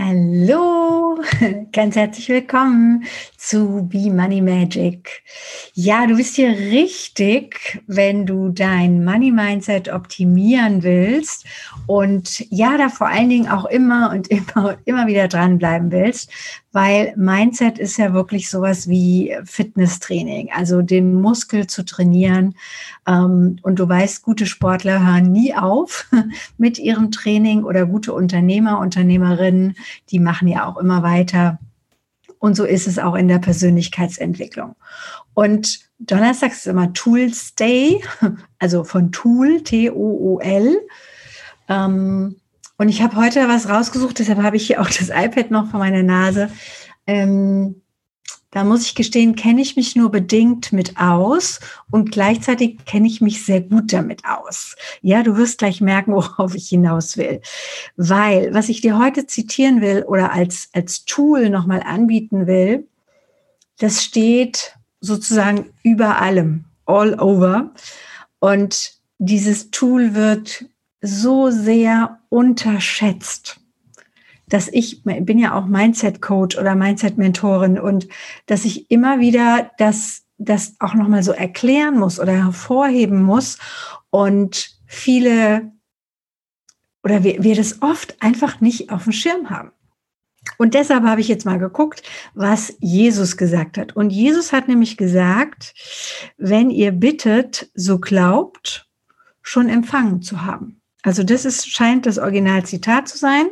Hallo, ganz herzlich willkommen zu Be Money Magic. Ja, du bist hier richtig, wenn du dein Money Mindset optimieren willst und ja, da vor allen Dingen auch immer und immer und immer wieder dranbleiben willst, weil Mindset ist ja wirklich sowas wie Fitnesstraining, also den Muskel zu trainieren. Ähm, und du weißt, gute Sportler hören nie auf mit ihrem Training oder gute Unternehmer, Unternehmerinnen, die machen ja auch immer weiter. Und so ist es auch in der Persönlichkeitsentwicklung. Und Donnerstag ist immer Tools Day, also von Tool, T-O-O-L. Ähm, und ich habe heute was rausgesucht, deshalb habe ich hier auch das iPad noch vor meiner Nase. Ähm, da muss ich gestehen, kenne ich mich nur bedingt mit aus und gleichzeitig kenne ich mich sehr gut damit aus. Ja, du wirst gleich merken, worauf ich hinaus will. Weil, was ich dir heute zitieren will oder als, als Tool nochmal anbieten will, das steht sozusagen über allem, all over. Und dieses Tool wird so sehr unterschätzt, dass ich bin ja auch Mindset Coach oder Mindset Mentorin und dass ich immer wieder das das auch noch mal so erklären muss oder hervorheben muss und viele oder wir, wir das oft einfach nicht auf dem Schirm haben. Und deshalb habe ich jetzt mal geguckt, was Jesus gesagt hat. Und Jesus hat nämlich gesagt, wenn ihr bittet, so glaubt, schon empfangen zu haben. Also das ist, scheint das Originalzitat zu sein.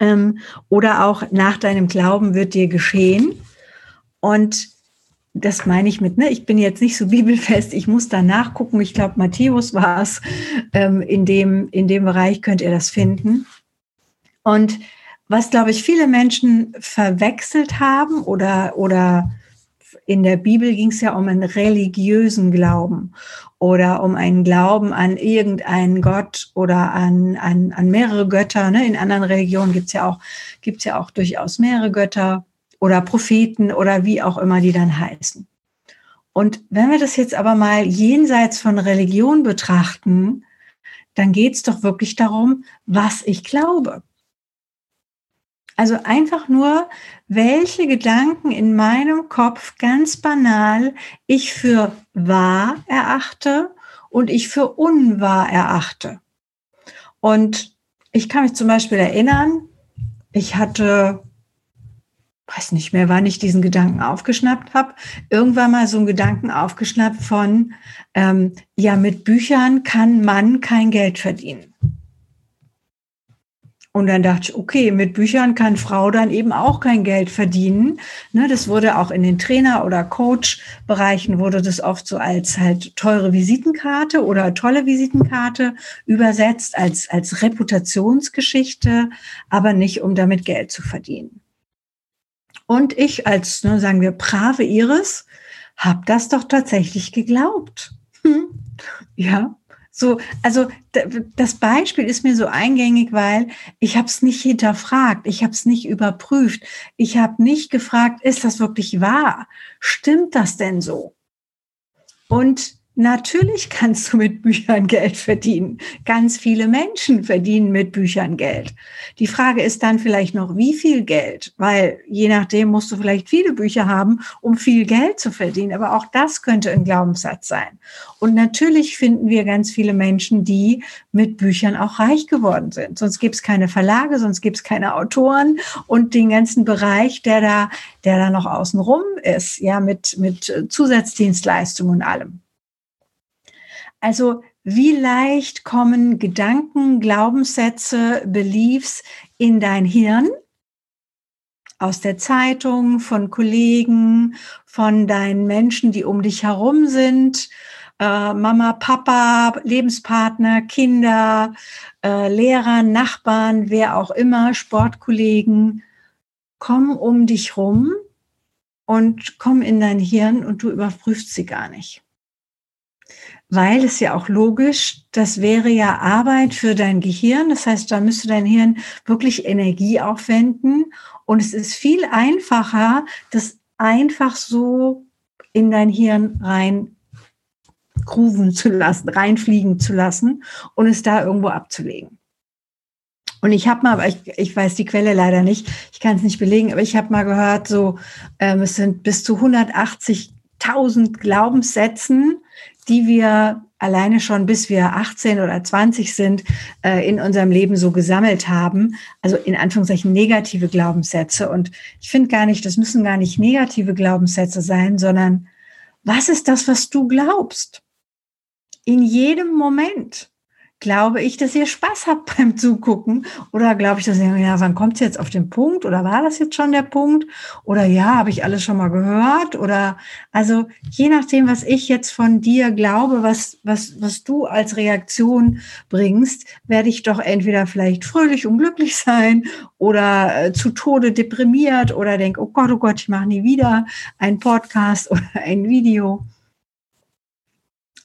Ähm, oder auch nach deinem Glauben wird dir geschehen. Und das meine ich mit, ne? ich bin jetzt nicht so bibelfest, ich muss da nachgucken. Ich glaube, Matthäus war es. Ähm, in, dem, in dem Bereich könnt ihr das finden. Und was, glaube ich, viele Menschen verwechselt haben oder, oder in der Bibel ging es ja um einen religiösen Glauben oder um einen Glauben an irgendeinen Gott oder an, an, an mehrere Götter. Ne? In anderen Religionen gibt's ja auch, gibt's ja auch durchaus mehrere Götter oder Propheten oder wie auch immer die dann heißen. Und wenn wir das jetzt aber mal jenseits von Religion betrachten, dann geht's doch wirklich darum, was ich glaube. Also einfach nur, welche Gedanken in meinem Kopf ganz banal ich für wahr erachte und ich für unwahr erachte. Und ich kann mich zum Beispiel erinnern, ich hatte, weiß nicht mehr, wann ich diesen Gedanken aufgeschnappt habe, irgendwann mal so einen Gedanken aufgeschnappt von, ähm, ja, mit Büchern kann man kein Geld verdienen. Und dann dachte ich, okay, mit Büchern kann Frau dann eben auch kein Geld verdienen. Ne, das wurde auch in den Trainer- oder Coach-Bereichen wurde das oft so als halt teure Visitenkarte oder tolle Visitenkarte übersetzt, als, als Reputationsgeschichte, aber nicht um damit Geld zu verdienen. Und ich als, ne, sagen wir, brave Iris, habe das doch tatsächlich geglaubt. Hm. Ja, so, also das Beispiel ist mir so eingängig, weil ich habe es nicht hinterfragt, ich habe es nicht überprüft, ich habe nicht gefragt, ist das wirklich wahr? Stimmt das denn so? Und Natürlich kannst du mit Büchern Geld verdienen. Ganz viele Menschen verdienen mit Büchern Geld. Die Frage ist dann vielleicht noch, wie viel Geld? Weil je nachdem musst du vielleicht viele Bücher haben, um viel Geld zu verdienen. Aber auch das könnte ein Glaubenssatz sein. Und natürlich finden wir ganz viele Menschen, die mit Büchern auch reich geworden sind. Sonst gibt es keine Verlage, sonst gibt es keine Autoren und den ganzen Bereich, der da, der da noch außenrum ist, ja, mit, mit Zusatzdienstleistungen und allem. Also wie leicht kommen Gedanken, Glaubenssätze, Beliefs in dein Hirn? Aus der Zeitung, von Kollegen, von deinen Menschen, die um dich herum sind, äh, Mama, Papa, Lebenspartner, Kinder, äh, Lehrer, Nachbarn, wer auch immer, Sportkollegen, kommen um dich rum und kommen in dein Hirn und du überprüfst sie gar nicht weil es ja auch logisch, das wäre ja Arbeit für dein Gehirn. Das heißt, da müsste dein Hirn wirklich Energie aufwenden. Und es ist viel einfacher, das einfach so in dein Hirn rein grooven zu lassen, reinfliegen zu lassen und es da irgendwo abzulegen. Und ich habe mal, ich, ich weiß die Quelle leider nicht, ich kann es nicht belegen, aber ich habe mal gehört, so ähm, es sind bis zu 180.000 Glaubenssätzen, die wir alleine schon bis wir 18 oder 20 sind, äh, in unserem Leben so gesammelt haben. Also in Anführungszeichen negative Glaubenssätze. Und ich finde gar nicht, das müssen gar nicht negative Glaubenssätze sein, sondern was ist das, was du glaubst? In jedem Moment glaube ich, dass ihr Spaß habt beim Zugucken? Oder glaube ich, dass ihr, ja, wann kommt es jetzt auf den Punkt? Oder war das jetzt schon der Punkt? Oder ja, habe ich alles schon mal gehört? Oder also je nachdem, was ich jetzt von dir glaube, was, was, was du als Reaktion bringst, werde ich doch entweder vielleicht fröhlich und glücklich sein oder äh, zu Tode deprimiert oder denke, oh Gott, oh Gott, ich mache nie wieder einen Podcast oder ein Video.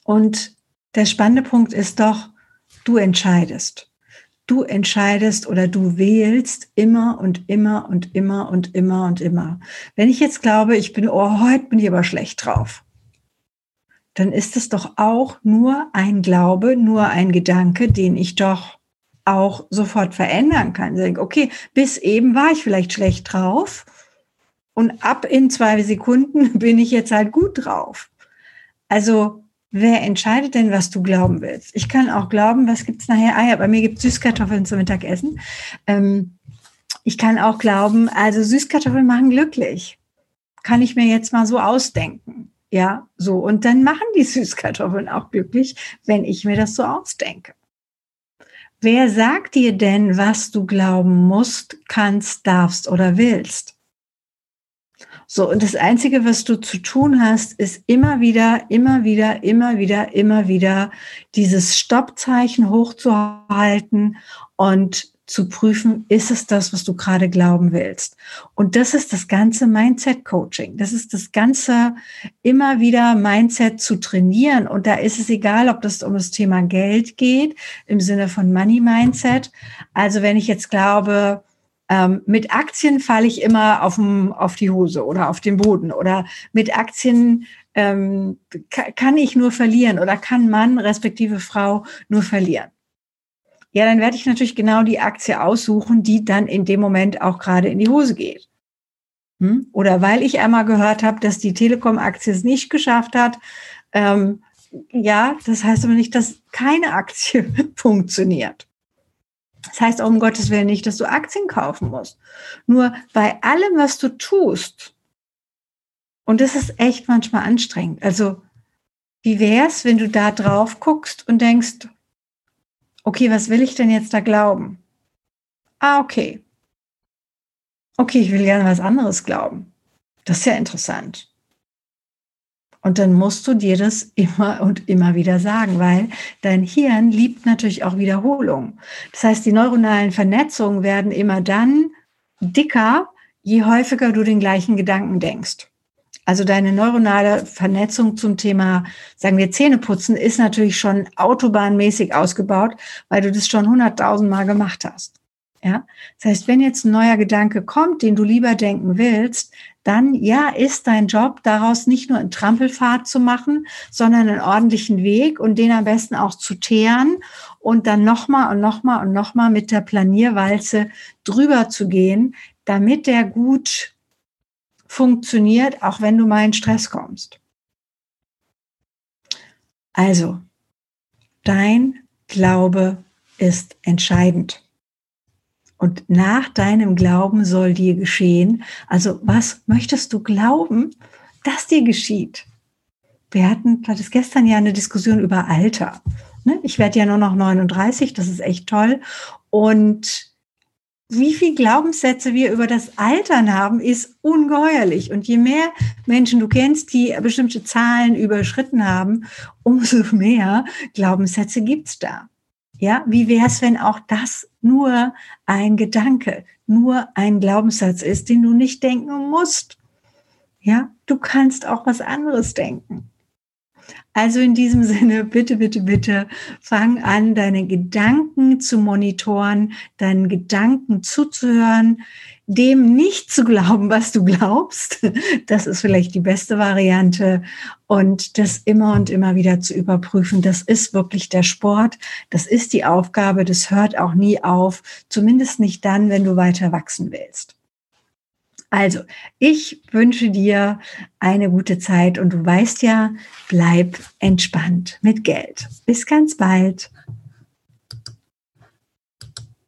Und der spannende Punkt ist doch, Du entscheidest. Du entscheidest oder du wählst immer und immer und immer und immer und immer. Wenn ich jetzt glaube, ich bin, oh, heute bin ich aber schlecht drauf, dann ist es doch auch nur ein Glaube, nur ein Gedanke, den ich doch auch sofort verändern kann. Denke, okay, bis eben war ich vielleicht schlecht drauf und ab in zwei Sekunden bin ich jetzt halt gut drauf. Also Wer entscheidet denn, was du glauben willst? Ich kann auch glauben, was gibt's nachher? Ah ja, bei mir gibt's Süßkartoffeln zum Mittagessen. Ähm, ich kann auch glauben, also Süßkartoffeln machen glücklich. Kann ich mir jetzt mal so ausdenken. Ja, so. Und dann machen die Süßkartoffeln auch glücklich, wenn ich mir das so ausdenke. Wer sagt dir denn, was du glauben musst, kannst, darfst oder willst? So, und das Einzige, was du zu tun hast, ist immer wieder, immer wieder, immer wieder, immer wieder dieses Stoppzeichen hochzuhalten und zu prüfen, ist es das, was du gerade glauben willst? Und das ist das ganze Mindset-Coaching. Das ist das ganze immer wieder Mindset zu trainieren. Und da ist es egal, ob das um das Thema Geld geht, im Sinne von Money Mindset. Also wenn ich jetzt glaube, ähm, mit Aktien falle ich immer auf, dem, auf die Hose oder auf den Boden oder mit Aktien ähm, kann ich nur verlieren oder kann Mann respektive Frau nur verlieren. Ja, dann werde ich natürlich genau die Aktie aussuchen, die dann in dem Moment auch gerade in die Hose geht. Hm? Oder weil ich einmal gehört habe, dass die Telekom-Aktie es nicht geschafft hat. Ähm, ja, das heißt aber nicht, dass keine Aktie funktioniert. Das heißt auch um Gottes Willen nicht, dass du Aktien kaufen musst. Nur bei allem, was du tust, und das ist echt manchmal anstrengend. Also, wie wär's, wenn du da drauf guckst und denkst, okay, was will ich denn jetzt da glauben? Ah, okay. Okay, ich will gerne was anderes glauben. Das ist ja interessant. Und dann musst du dir das immer und immer wieder sagen, weil dein Hirn liebt natürlich auch Wiederholung. Das heißt, die neuronalen Vernetzungen werden immer dann dicker, je häufiger du den gleichen Gedanken denkst. Also deine neuronale Vernetzung zum Thema, sagen wir, Zähneputzen ist natürlich schon autobahnmäßig ausgebaut, weil du das schon hunderttausend Mal gemacht hast. Ja, das heißt, wenn jetzt ein neuer Gedanke kommt, den du lieber denken willst, dann ja, ist dein Job daraus nicht nur einen Trampelfahrt zu machen, sondern einen ordentlichen Weg und den am besten auch zu teeren und dann nochmal und nochmal und nochmal mit der Planierwalze drüber zu gehen, damit der gut funktioniert, auch wenn du mal in Stress kommst. Also, dein Glaube ist entscheidend. Und nach deinem Glauben soll dir geschehen. Also was möchtest du glauben, dass dir geschieht? Wir hatten, das gestern ja eine Diskussion über Alter. Ne? Ich werde ja nur noch 39, das ist echt toll. Und wie viel Glaubenssätze wir über das Altern haben, ist ungeheuerlich. Und je mehr Menschen du kennst, die bestimmte Zahlen überschritten haben, umso mehr Glaubenssätze gibt's da. Ja, wie wäre es, wenn auch das nur ein Gedanke, nur ein Glaubenssatz ist, den du nicht denken musst? Ja, du kannst auch was anderes denken. Also in diesem Sinne, bitte, bitte, bitte, fang an, deine Gedanken zu monitoren, deinen Gedanken zuzuhören, dem nicht zu glauben, was du glaubst. Das ist vielleicht die beste Variante. Und das immer und immer wieder zu überprüfen, das ist wirklich der Sport. Das ist die Aufgabe. Das hört auch nie auf. Zumindest nicht dann, wenn du weiter wachsen willst. Also, ich wünsche dir eine gute Zeit und du weißt ja, bleib entspannt mit Geld. Bis ganz bald.